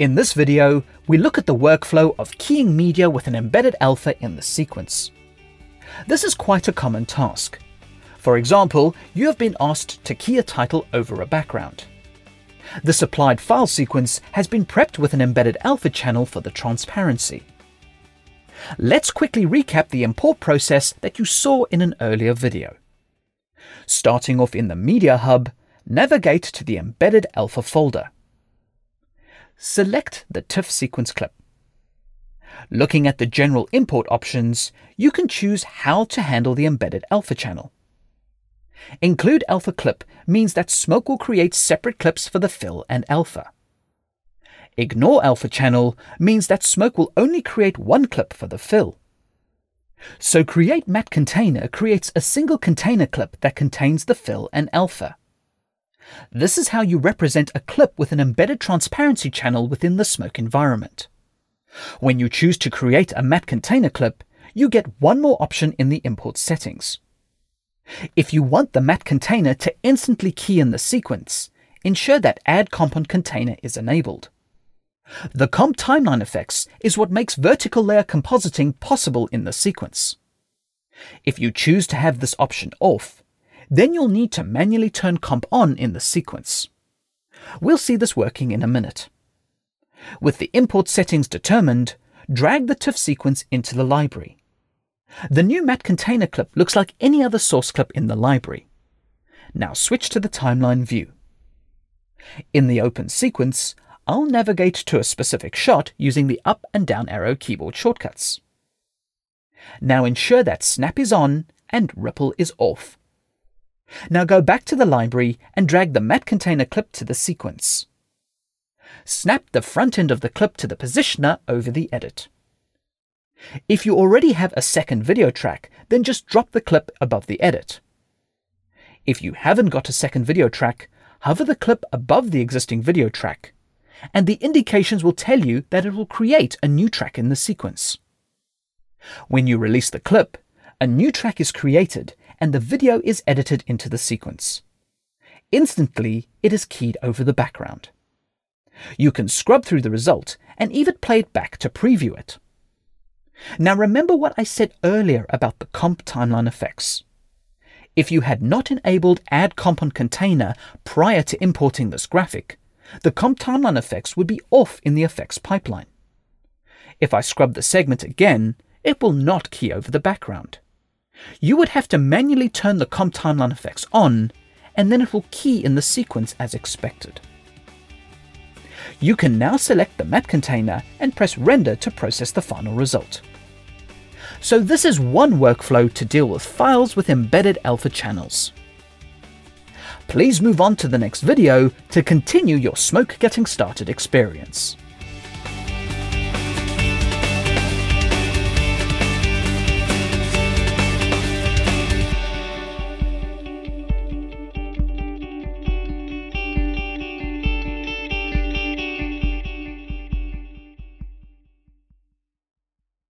In this video, we look at the workflow of keying media with an embedded alpha in the sequence. This is quite a common task. For example, you have been asked to key a title over a background. The supplied file sequence has been prepped with an embedded alpha channel for the transparency. Let's quickly recap the import process that you saw in an earlier video. Starting off in the Media Hub, navigate to the Embedded Alpha folder. Select the TIFF sequence clip. Looking at the general import options, you can choose how to handle the embedded alpha channel. Include alpha clip means that Smoke will create separate clips for the fill and alpha. Ignore alpha channel means that Smoke will only create one clip for the fill. So create matte container creates a single container clip that contains the fill and alpha. This is how you represent a clip with an embedded transparency channel within the Smoke environment. When you choose to create a matte container clip, you get one more option in the import settings. If you want the matte container to instantly key in the sequence, ensure that Add Comp Container is enabled. The comp timeline effects is what makes vertical layer compositing possible in the sequence. If you choose to have this option off, then you'll need to manually turn comp on in the sequence. We'll see this working in a minute. With the import settings determined, drag the TIFF sequence into the library. The new matte container clip looks like any other source clip in the library. Now switch to the timeline view. In the open sequence, I'll navigate to a specific shot using the up and down arrow keyboard shortcuts. Now ensure that snap is on and ripple is off. Now go back to the library and drag the matte container clip to the sequence. Snap the front end of the clip to the positioner over the edit. If you already have a second video track, then just drop the clip above the edit. If you haven't got a second video track, hover the clip above the existing video track, and the indications will tell you that it will create a new track in the sequence. When you release the clip, a new track is created and the video is edited into the sequence. Instantly, it is keyed over the background. You can scrub through the result and even play it back to preview it. Now remember what I said earlier about the comp timeline effects. If you had not enabled Add Comp on Container prior to importing this graphic, the comp timeline effects would be off in the effects pipeline. If I scrub the segment again, it will not key over the background. You would have to manually turn the comp timeline effects on, and then it will key in the sequence as expected. You can now select the matte container and press render to process the final result. So this is one workflow to deal with files with embedded alpha channels. Please move on to the next video to continue your smoke getting started experience.